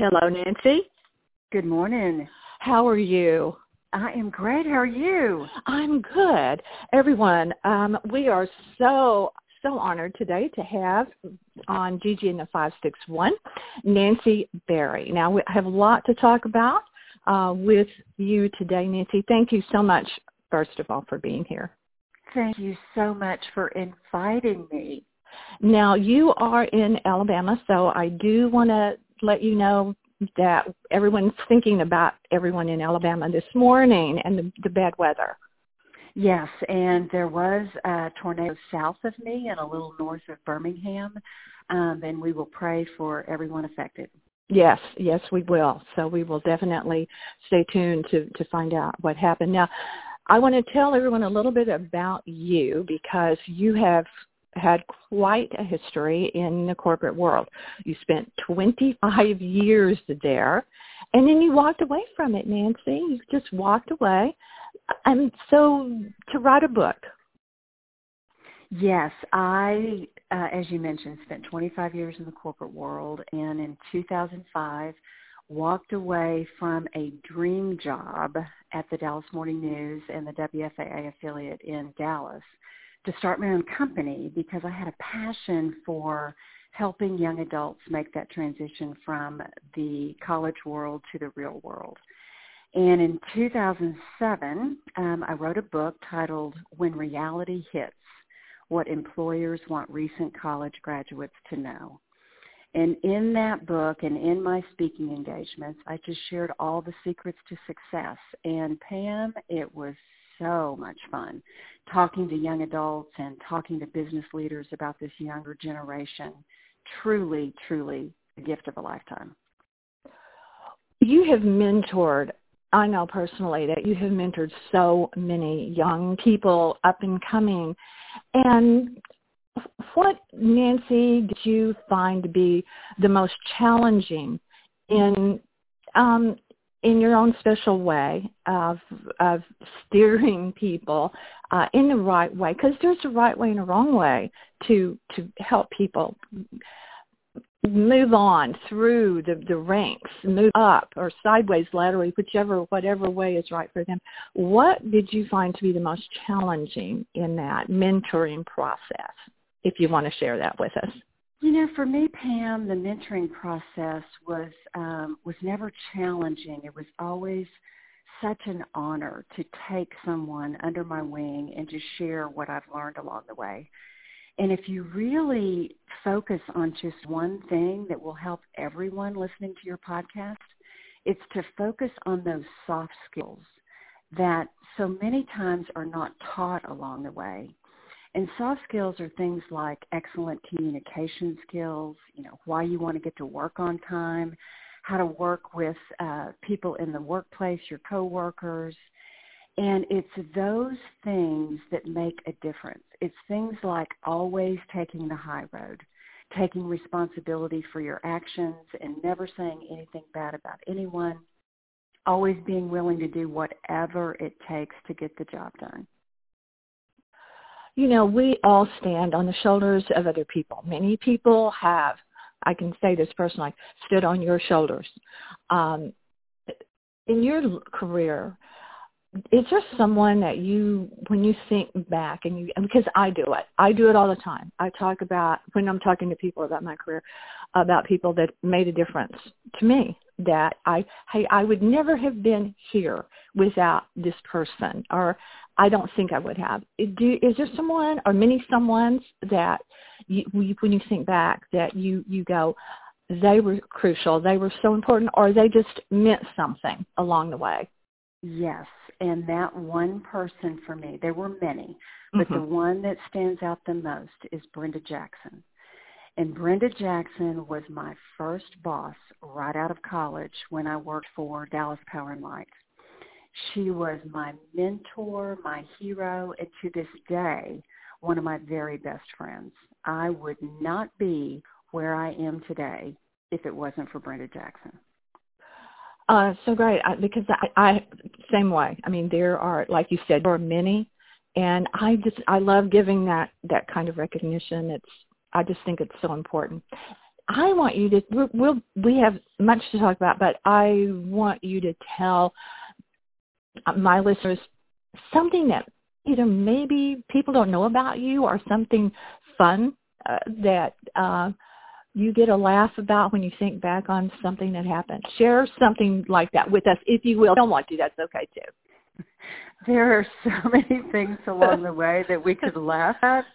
Hello, Nancy. Good morning. How are you? I am great. How are you? I'm good. Everyone, um, we are so, so honored today to have on Gigi in the 561, Nancy Berry. Now, we have a lot to talk about uh, with you today, Nancy. Thank you so much, first of all, for being here. Thank you so much for inviting me. Now, you are in Alabama, so I do want to let you know that everyone's thinking about everyone in Alabama this morning and the, the bad weather. Yes, and there was a tornado south of me and a little north of Birmingham, um, and we will pray for everyone affected. Yes, yes, we will. So we will definitely stay tuned to to find out what happened. Now, I want to tell everyone a little bit about you because you have had quite a history in the corporate world. You spent 25 years there, and then you walked away from it, Nancy. You just walked away. And so to write a book. Yes, I, uh, as you mentioned, spent 25 years in the corporate world, and in 2005 walked away from a dream job at the Dallas Morning News and the WFAA affiliate in Dallas to start my own company because I had a passion for helping young adults make that transition from the college world to the real world. And in 2007, um, I wrote a book titled When Reality Hits, What Employers Want Recent College Graduates to Know. And in that book and in my speaking engagements, I just shared all the secrets to success. And Pam, it was so much fun talking to young adults and talking to business leaders about this younger generation. Truly, truly a gift of a lifetime. You have mentored, I know personally that you have mentored so many young people up and coming. And what, Nancy, did you find to be the most challenging in um, in your own special way of of steering people uh, in the right way because there's a right way and a wrong way to to help people move on through the, the ranks, move up or sideways laterally, whichever whatever way is right for them. What did you find to be the most challenging in that mentoring process? If you want to share that with us. You know, for me, Pam, the mentoring process was um, was never challenging. It was always such an honor to take someone under my wing and to share what I've learned along the way. And if you really focus on just one thing that will help everyone listening to your podcast, it's to focus on those soft skills that so many times are not taught along the way. And soft skills are things like excellent communication skills, you know, why you want to get to work on time, how to work with uh, people in the workplace, your coworkers. And it's those things that make a difference. It's things like always taking the high road, taking responsibility for your actions and never saying anything bad about anyone, always being willing to do whatever it takes to get the job done you know, we all stand on the shoulders of other people. Many people have, I can say this personally, stood on your shoulders. Um, in your career, is there someone that you, when you think back, and you, because I do it, I do it all the time. I talk about when I'm talking to people about my career, about people that made a difference to me. That I, hey, I would never have been here without this person, or I don't think I would have. Do, is there someone or many someones that you, when you think back that you you go, they were crucial, they were so important, or they just meant something along the way? Yes, and that one person for me, there were many, but mm-hmm. the one that stands out the most is Brenda Jackson. And Brenda Jackson was my first boss right out of college when I worked for Dallas Power and Light. She was my mentor, my hero, and to this day, one of my very best friends. I would not be where I am today if it wasn't for Brenda Jackson. Uh, so great I, because I, I same way. I mean, there are, like you said, there are many, and I just I love giving that that kind of recognition. It's I just think it's so important. I want you to we'll, we'll we have much to talk about, but I want you to tell my listeners something that either maybe people don't know about you or something fun uh, that uh, you get a laugh about when you think back on something that happened. Share something like that with us, if you will. Don't want to, that's okay too. There are so many things along the way that we could laugh at.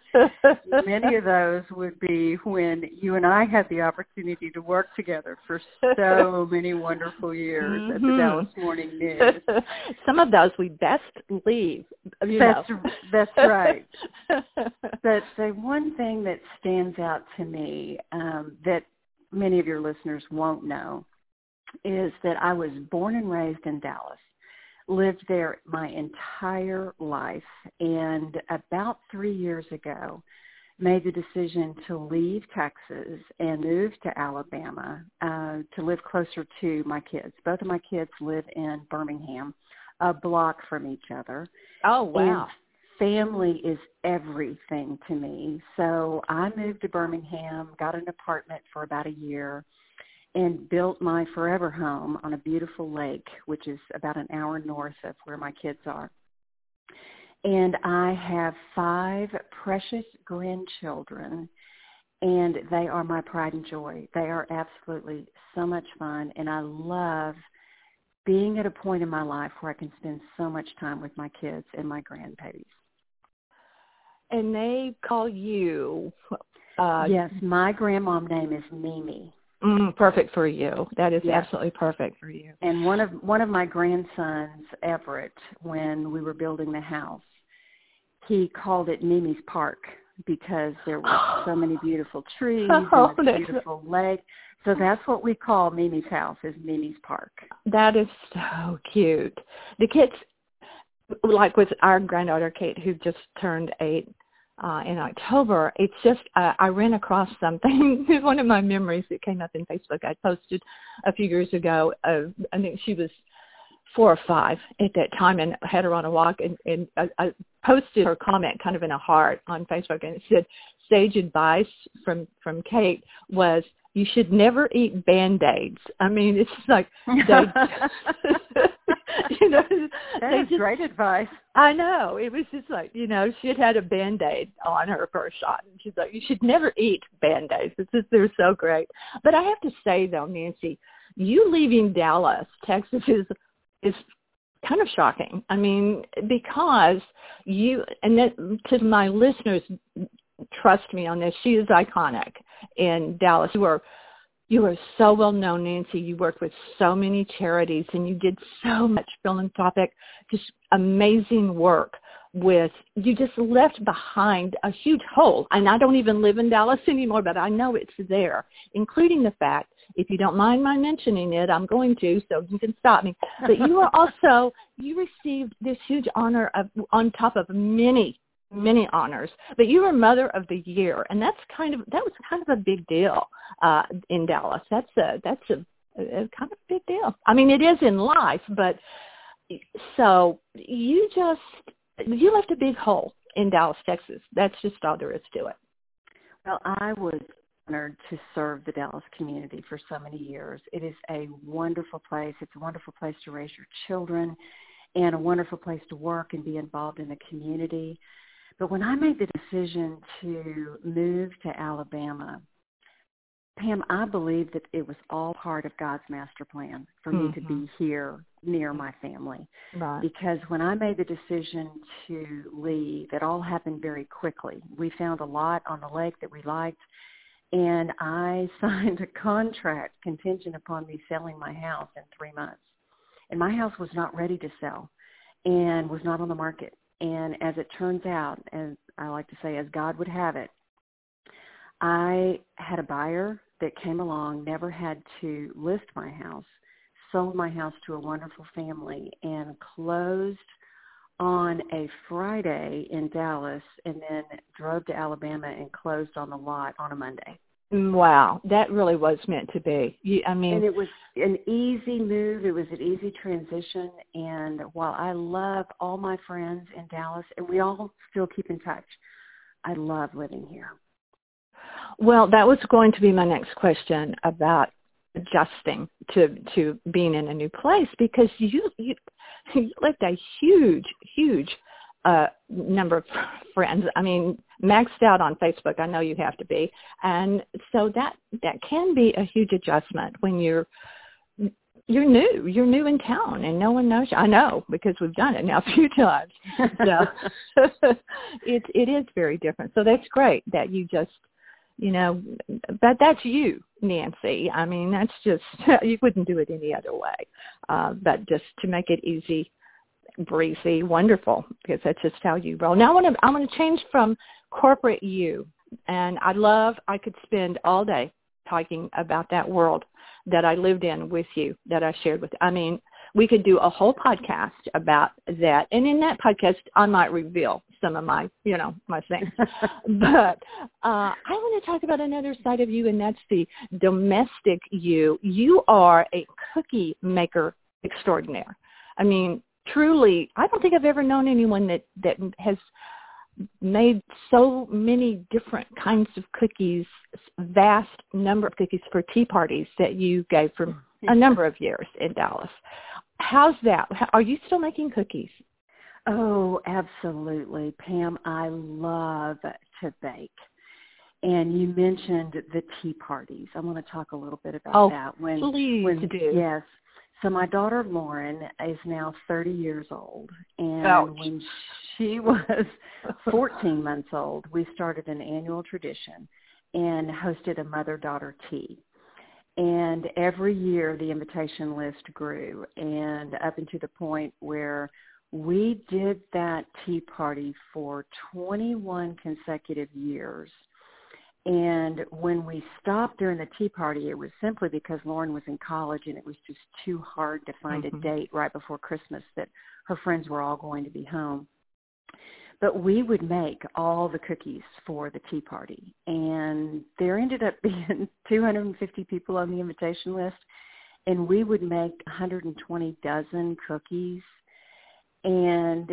Many of those would be when you and I had the opportunity to work together for so many wonderful years mm-hmm. at the mm-hmm. Dallas Morning News. Some of those we best leave. that's that's right. but the one thing that stands out to me um, that many of your listeners won't know is that I was born and raised in Dallas lived there my entire life and about three years ago made the decision to leave Texas and move to Alabama uh, to live closer to my kids. Both of my kids live in Birmingham, a block from each other. Oh wow. And family is everything to me. So I moved to Birmingham, got an apartment for about a year and built my forever home on a beautiful lake, which is about an hour north of where my kids are. And I have five precious grandchildren, and they are my pride and joy. They are absolutely so much fun, and I love being at a point in my life where I can spend so much time with my kids and my grandbabies. And they call you. Uh, yes, my grandmom name is Mimi. Mm, perfect for you. That is yes. absolutely perfect for you. And one of one of my grandsons, Everett, when we were building the house, he called it Mimi's Park because there were so many beautiful trees oh, and a beautiful lake. So that's what we call Mimi's house is Mimi's Park. That is so cute. The kids, like with our granddaughter Kate, who just turned eight, uh, in October, it's just uh, I ran across something. one of my memories that came up in Facebook. I posted a few years ago. Uh, I think she was four or five at that time, and I had her on a walk, and, and I, I posted her comment kind of in a heart on Facebook, and it said, "Sage advice from from Kate was." You should never eat band-aids. I mean, it's like they, you know, that's just, great advice. I know. It was just like, you know, she had had a Band-Aid on her first shot. And she's like, you should never eat Band-Aids. It's just, they're so great. But I have to say, though, Nancy, you leaving Dallas, Texas, is, is kind of shocking. I mean, because you, and that, to my listeners, trust me on this, she is iconic in Dallas. You were you are so well known, Nancy. You worked with so many charities and you did so much philanthropic, just amazing work with, you just left behind a huge hole. And I don't even live in Dallas anymore, but I know it's there, including the fact, if you don't mind my mentioning it, I'm going to, so you can stop me. But you are also, you received this huge honor of, on top of many many honors, but you were Mother of the Year, and that's kind of that was kind of a big deal uh, in Dallas. That's a that's a, a kind of big deal. I mean, it is in life, but so you just you left a big hole in Dallas, Texas. That's just all there is to it. Well, I was honored to serve the Dallas community for so many years. It is a wonderful place. It's a wonderful place to raise your children and a wonderful place to work and be involved in the community. But when I made the decision to move to Alabama, Pam, I believe that it was all part of God's master plan for mm-hmm. me to be mm-hmm. here near my family. Right. Because when I made the decision to leave, it all happened very quickly. We found a lot on the lake that we liked, and I signed a contract contingent upon me selling my house in three months. And my house was not ready to sell and was not on the market. And as it turns out, as I like to say, as God would have it, I had a buyer that came along, never had to list my house, sold my house to a wonderful family, and closed on a Friday in Dallas, and then drove to Alabama and closed on the lot on a Monday. Wow, that really was meant to be. You, I mean, and it was an easy move. It was an easy transition. And while I love all my friends in Dallas, and we all still keep in touch, I love living here. Well, that was going to be my next question about adjusting to to being in a new place because you you you left a huge huge uh number of friends. I mean, maxed out on Facebook. I know you have to be, and so that that can be a huge adjustment when you're you're new. You're new in town, and no one knows you. I know because we've done it now a few times. So it it is very different. So that's great that you just you know, but that's you, Nancy. I mean, that's just you wouldn't do it any other way. Uh, but just to make it easy, breezy, wonderful, because that's just how you roll. Now I want to I want to change from corporate you, and I love. I could spend all day talking about that world that I lived in with you, that I shared with. I mean, we could do a whole podcast about that, and in that podcast, I might reveal some of my, you know, my things. but uh, I want to talk about another side of you, and that's the domestic you. You are a cookie maker extraordinaire. I mean, truly, I don't think I've ever known anyone that that has made so many different kinds of cookies, vast number of cookies for tea parties that you gave for a mm-hmm. number of years in Dallas. How's that? Are you still making cookies? Oh, absolutely. Pam, I love to bake. And you mentioned the tea parties. I want to talk a little bit about oh, that. When, please when, do. Yes. So my daughter Lauren is now 30 years old, and Ouch. when she was 14 months old, we started an annual tradition and hosted a mother-daughter tea. And every year the invitation list grew, and up into the point where we did that tea party for 21 consecutive years and when we stopped during the tea party, it was simply because Lauren was in college and it was just too hard to find mm-hmm. a date right before Christmas that her friends were all going to be home. But we would make all the cookies for the tea party. And there ended up being 250 people on the invitation list. And we would make 120 dozen cookies. And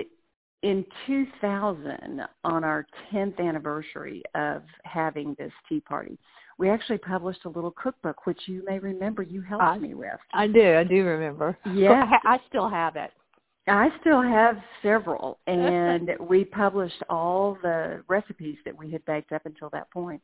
in 2000, on our 10th anniversary of having this tea party, we actually published a little cookbook, which you may remember you helped I, me with. I do. I do remember. Yeah. I still have it. I still have several, and we published all the recipes that we had baked up until that point.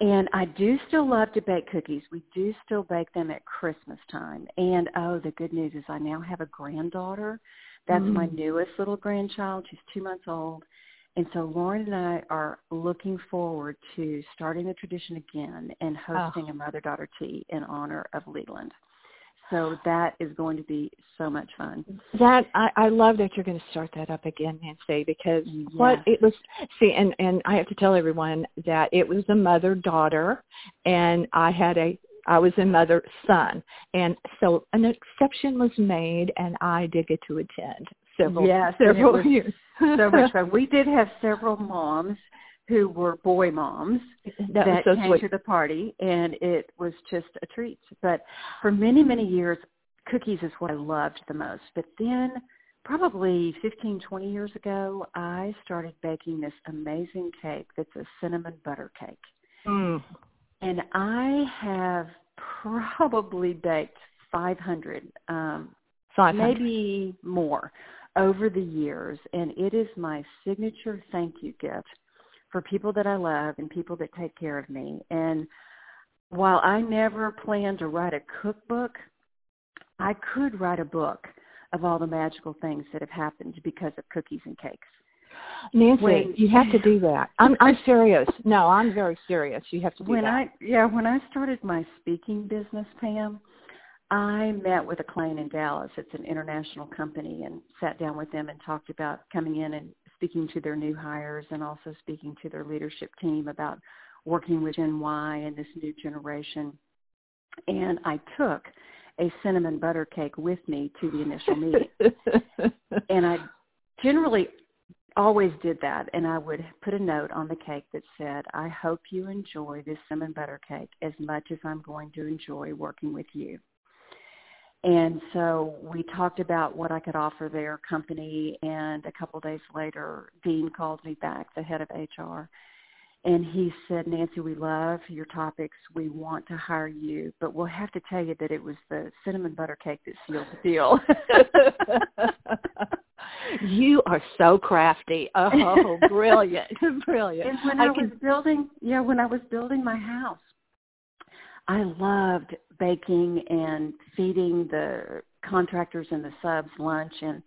And I do still love to bake cookies. We do still bake them at Christmas time. And oh, the good news is I now have a granddaughter that's mm-hmm. my newest little grandchild. She's two months old. And so Lauren and I are looking forward to starting the tradition again and hosting oh. a mother-daughter tea in honor of Leland. So that is going to be so much fun. That I, I love that you're going to start that up again, Nancy, because yes. what it was. See, and and I have to tell everyone that it was a mother daughter, and I had a I was a mother son. And so an exception was made and I did get to attend several yes, several years. so much fun. We did have several moms who were boy moms that, that so came sweet. to the party and it was just a treat. But for many, many years cookies is what I loved the most. But then probably 15, 20 years ago, I started baking this amazing cake that's a cinnamon butter cake. Mm. And I have probably baked 500, um, 500. maybe more over the years. And it is my signature thank you gift for people that I love and people that take care of me. And while I never plan to write a cookbook, I could write a book of all the magical things that have happened because of cookies and cakes. Nancy, when, you have to do that. I'm I'm serious. No, I'm very serious. You have to do when that. I yeah, when I started my speaking business, Pam, I met with a client in Dallas. It's an international company and sat down with them and talked about coming in and speaking to their new hires and also speaking to their leadership team about working with Gen Y and this new generation. And I took a cinnamon butter cake with me to the initial meeting. and I generally always did that and I would put a note on the cake that said, I hope you enjoy this cinnamon butter cake as much as I'm going to enjoy working with you. And so we talked about what I could offer their company and a couple of days later Dean called me back, the head of HR, and he said, Nancy, we love your topics. We want to hire you, but we'll have to tell you that it was the cinnamon butter cake that sealed the deal. you are so crafty. Oh, brilliant, brilliant. And when I, I was building, yeah, when I was building my house, I loved baking and feeding the contractors and the subs lunch and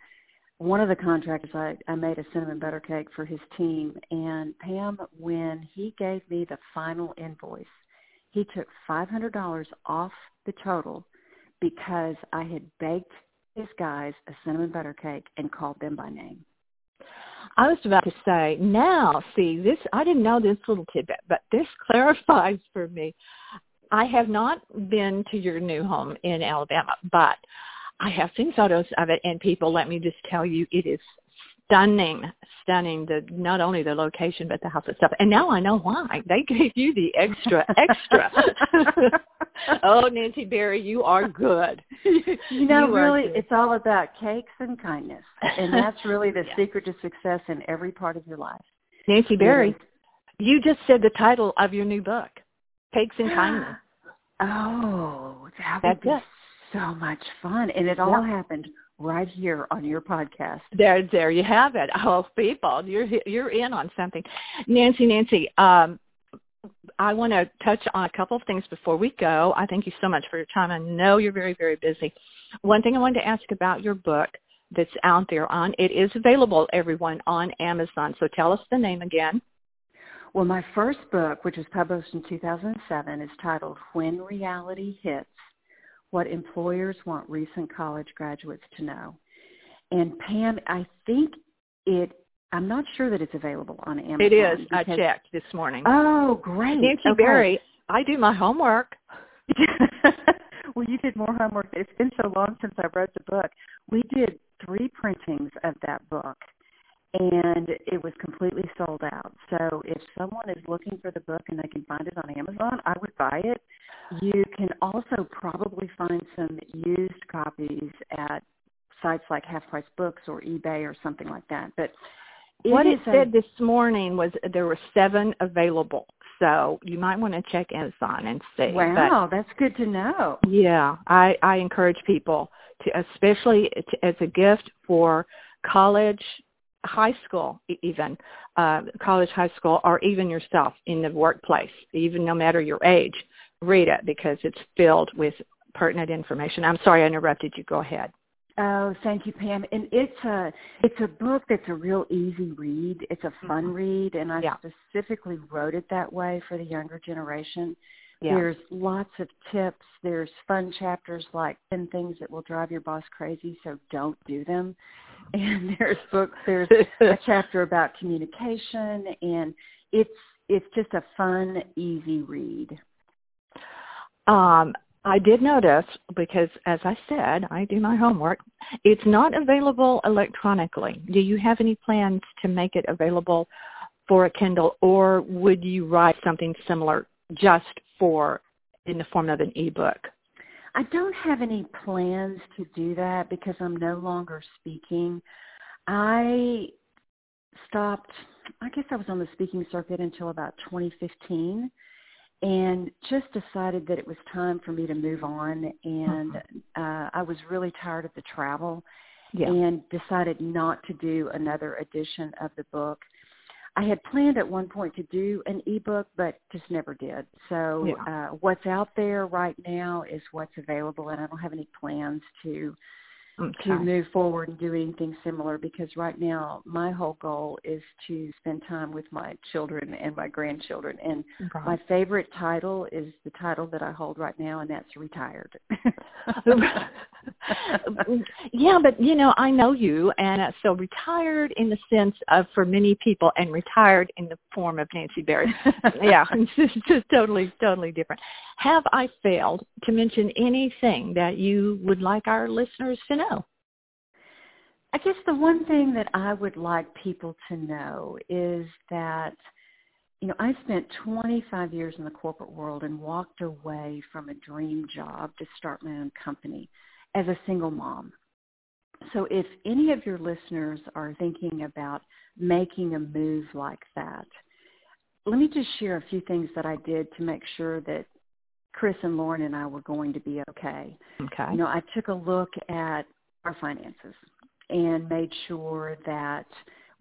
one of the contractors I, I made a cinnamon butter cake for his team and Pam when he gave me the final invoice he took five hundred dollars off the total because I had baked guys a cinnamon butter cake and called them by name. I was about to say, now, see, this, I didn't know this little tidbit, but this clarifies for me. I have not been to your new home in Alabama, but I have seen photos of it, and people, let me just tell you, it is stunning, stunning. The not only the location but the house itself. And now I know why they gave you the extra, extra. oh, Nancy Berry, you are good. You know, you really, it's all about cakes and kindness, and that's really the yeah. secret to success in every part of your life. Nancy Berry, you just said the title of your new book, Cakes and Kindness. Oh, that would be so much fun, and it all yeah. happened right here on your podcast. There, there you have it. Oh, people, you're you're in on something, Nancy. Nancy, um, I want to touch on a couple of things before we go. I thank you so much for your time. I know you're very, very busy. One thing I wanted to ask about your book that's out there on it is available everyone on Amazon. So tell us the name again. Well, my first book, which was published in 2007, is titled When Reality Hits what employers want recent college graduates to know. And Pam, I think it I'm not sure that it's available on Amazon. It is. I checked this morning. Oh, great. Nancy okay. Berry, I do my homework. well, you did more homework. It's been so long since I wrote the book. We did three printings of that book, and it was completely sold out. So if someone is looking for the book and they can find it on Amazon, I would buy it. You can also probably find some used copies at sites like Half Price Books or eBay or something like that. But it what it said this morning was there were seven available. So you might want to check Amazon and see. Wow, but, that's good to know. Yeah, I, I encourage people to, especially to, as a gift for college, high school, even uh, college, high school, or even yourself in the workplace, even no matter your age read it because it's filled with pertinent information. I'm sorry I interrupted you. Go ahead. Oh, thank you, Pam. And it's a it's a book that's a real easy read. It's a fun mm-hmm. read, and I yeah. specifically wrote it that way for the younger generation. Yeah. There's lots of tips. There's fun chapters like 10 things that will drive your boss crazy, so don't do them. And there's books. There's a chapter about communication, and it's it's just a fun, easy read. Um, I did notice because, as I said, I do my homework. It's not available electronically. Do you have any plans to make it available for a Kindle, or would you write something similar just for in the form of an ebook? I don't have any plans to do that because I'm no longer speaking. I stopped. I guess I was on the speaking circuit until about 2015 and just decided that it was time for me to move on and mm-hmm. uh I was really tired of the travel yeah. and decided not to do another edition of the book. I had planned at one point to do an ebook but just never did. So yeah. uh what's out there right now is what's available and I don't have any plans to Um, okay. to move forward and do anything similar because right now my whole goal is to spend time with my children and my grandchildren and my favorite title is the title that I hold right now and that's retired. yeah, but you know, I know you and uh, so retired in the sense of for many people and retired in the form of Nancy Berry. yeah, it's just totally totally different. Have I failed to mention anything that you would like our listeners to know? I guess the one thing that I would like people to know is that, you know, I spent 25 years in the corporate world and walked away from a dream job to start my own company as a single mom. So if any of your listeners are thinking about making a move like that, let me just share a few things that I did to make sure that Chris and Lauren and I were going to be okay. Okay. You know, I took a look at our finances and made sure that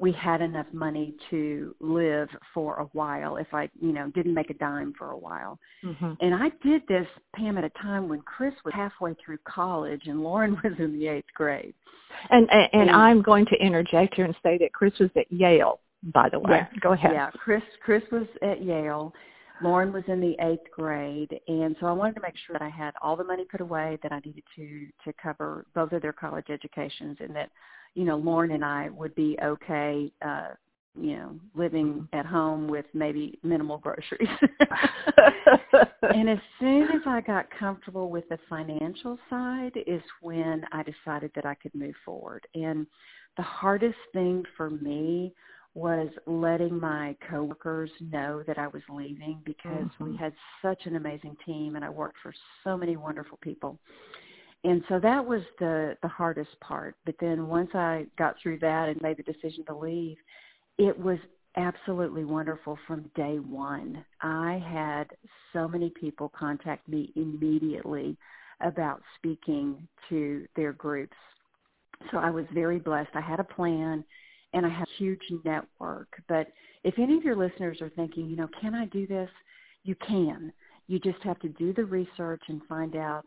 we had enough money to live for a while if I, you know, didn't make a dime for a while. Mm-hmm. And I did this, Pam, at a time when Chris was halfway through college and Lauren was in the eighth grade. And and, and I'm going to interject here and say that Chris was at Yale, by the way. Yeah. Go ahead. Yeah, Chris Chris was at Yale. Lauren was in the eighth grade, and so I wanted to make sure that I had all the money put away that I needed to to cover both of their college educations, and that you know Lauren and I would be okay, uh, you know, living at home with maybe minimal groceries. and as soon as I got comfortable with the financial side, is when I decided that I could move forward. And the hardest thing for me was letting my coworkers know that I was leaving because Mhm. we had such an amazing team and I worked for so many wonderful people. And so that was the the hardest part. But then once I got through that and made the decision to leave, it was absolutely wonderful from day one. I had so many people contact me immediately about speaking to their groups. So I was very blessed. I had a plan and I have a huge network. But if any of your listeners are thinking, you know, can I do this? You can. You just have to do the research and find out,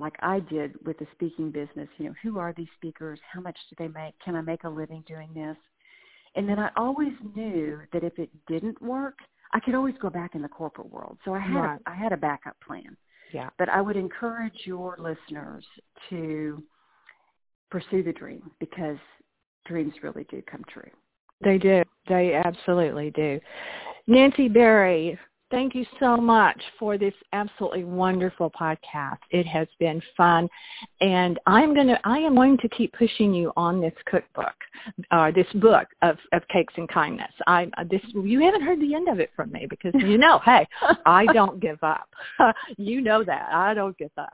like I did with the speaking business, you know, who are these speakers? How much do they make? Can I make a living doing this? And then I always knew that if it didn't work, I could always go back in the corporate world. So I had Right. a, I had a backup plan. Yeah. But I would encourage your listeners to pursue the dream because dreams really do come true. They do. They absolutely do. Nancy Berry, thank you so much for this absolutely wonderful podcast. It has been fun, and I'm gonna I am going to keep pushing you on this cookbook, uh, this book of of cakes and kindness. I this you haven't heard the end of it from me because you know, hey, I don't give up. you know that I don't give up.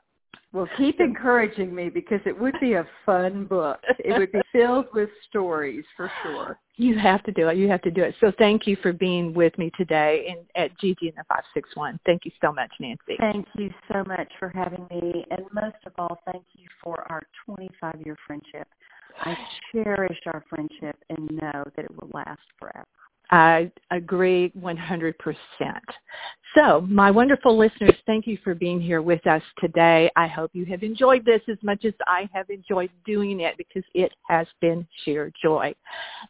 Well, keep encouraging me because it would be a fun book. It would be filled with stories for sure. You have to do it. You have to do it. So thank you for being with me today in, at Gigi and the 561. Thank you so much, Nancy. Thank you so much for having me. And most of all, thank you for our 25-year friendship. I cherish our friendship and know that it will last forever. I agree 100%. So, my wonderful listeners, thank you for being here with us today. I hope you have enjoyed this as much as I have enjoyed doing it because it has been sheer joy.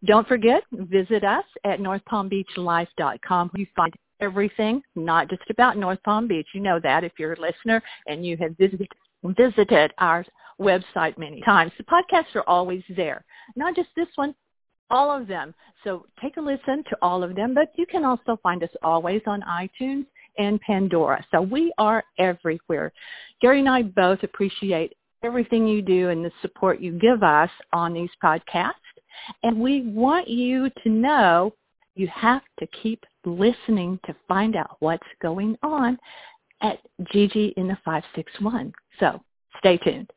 Don't forget, visit us at northpalmbeachlife.com. You find everything, not just about North Palm Beach. You know that if you're a listener and you have visited, visited our website many times. The podcasts are always there. Not just this one, all of them. So take a listen to all of them, but you can also find us always on iTunes and Pandora. So we are everywhere. Gary and I both appreciate everything you do and the support you give us on these podcasts. And we want you to know you have to keep listening to find out what's going on at Gigi in the 561. So stay tuned.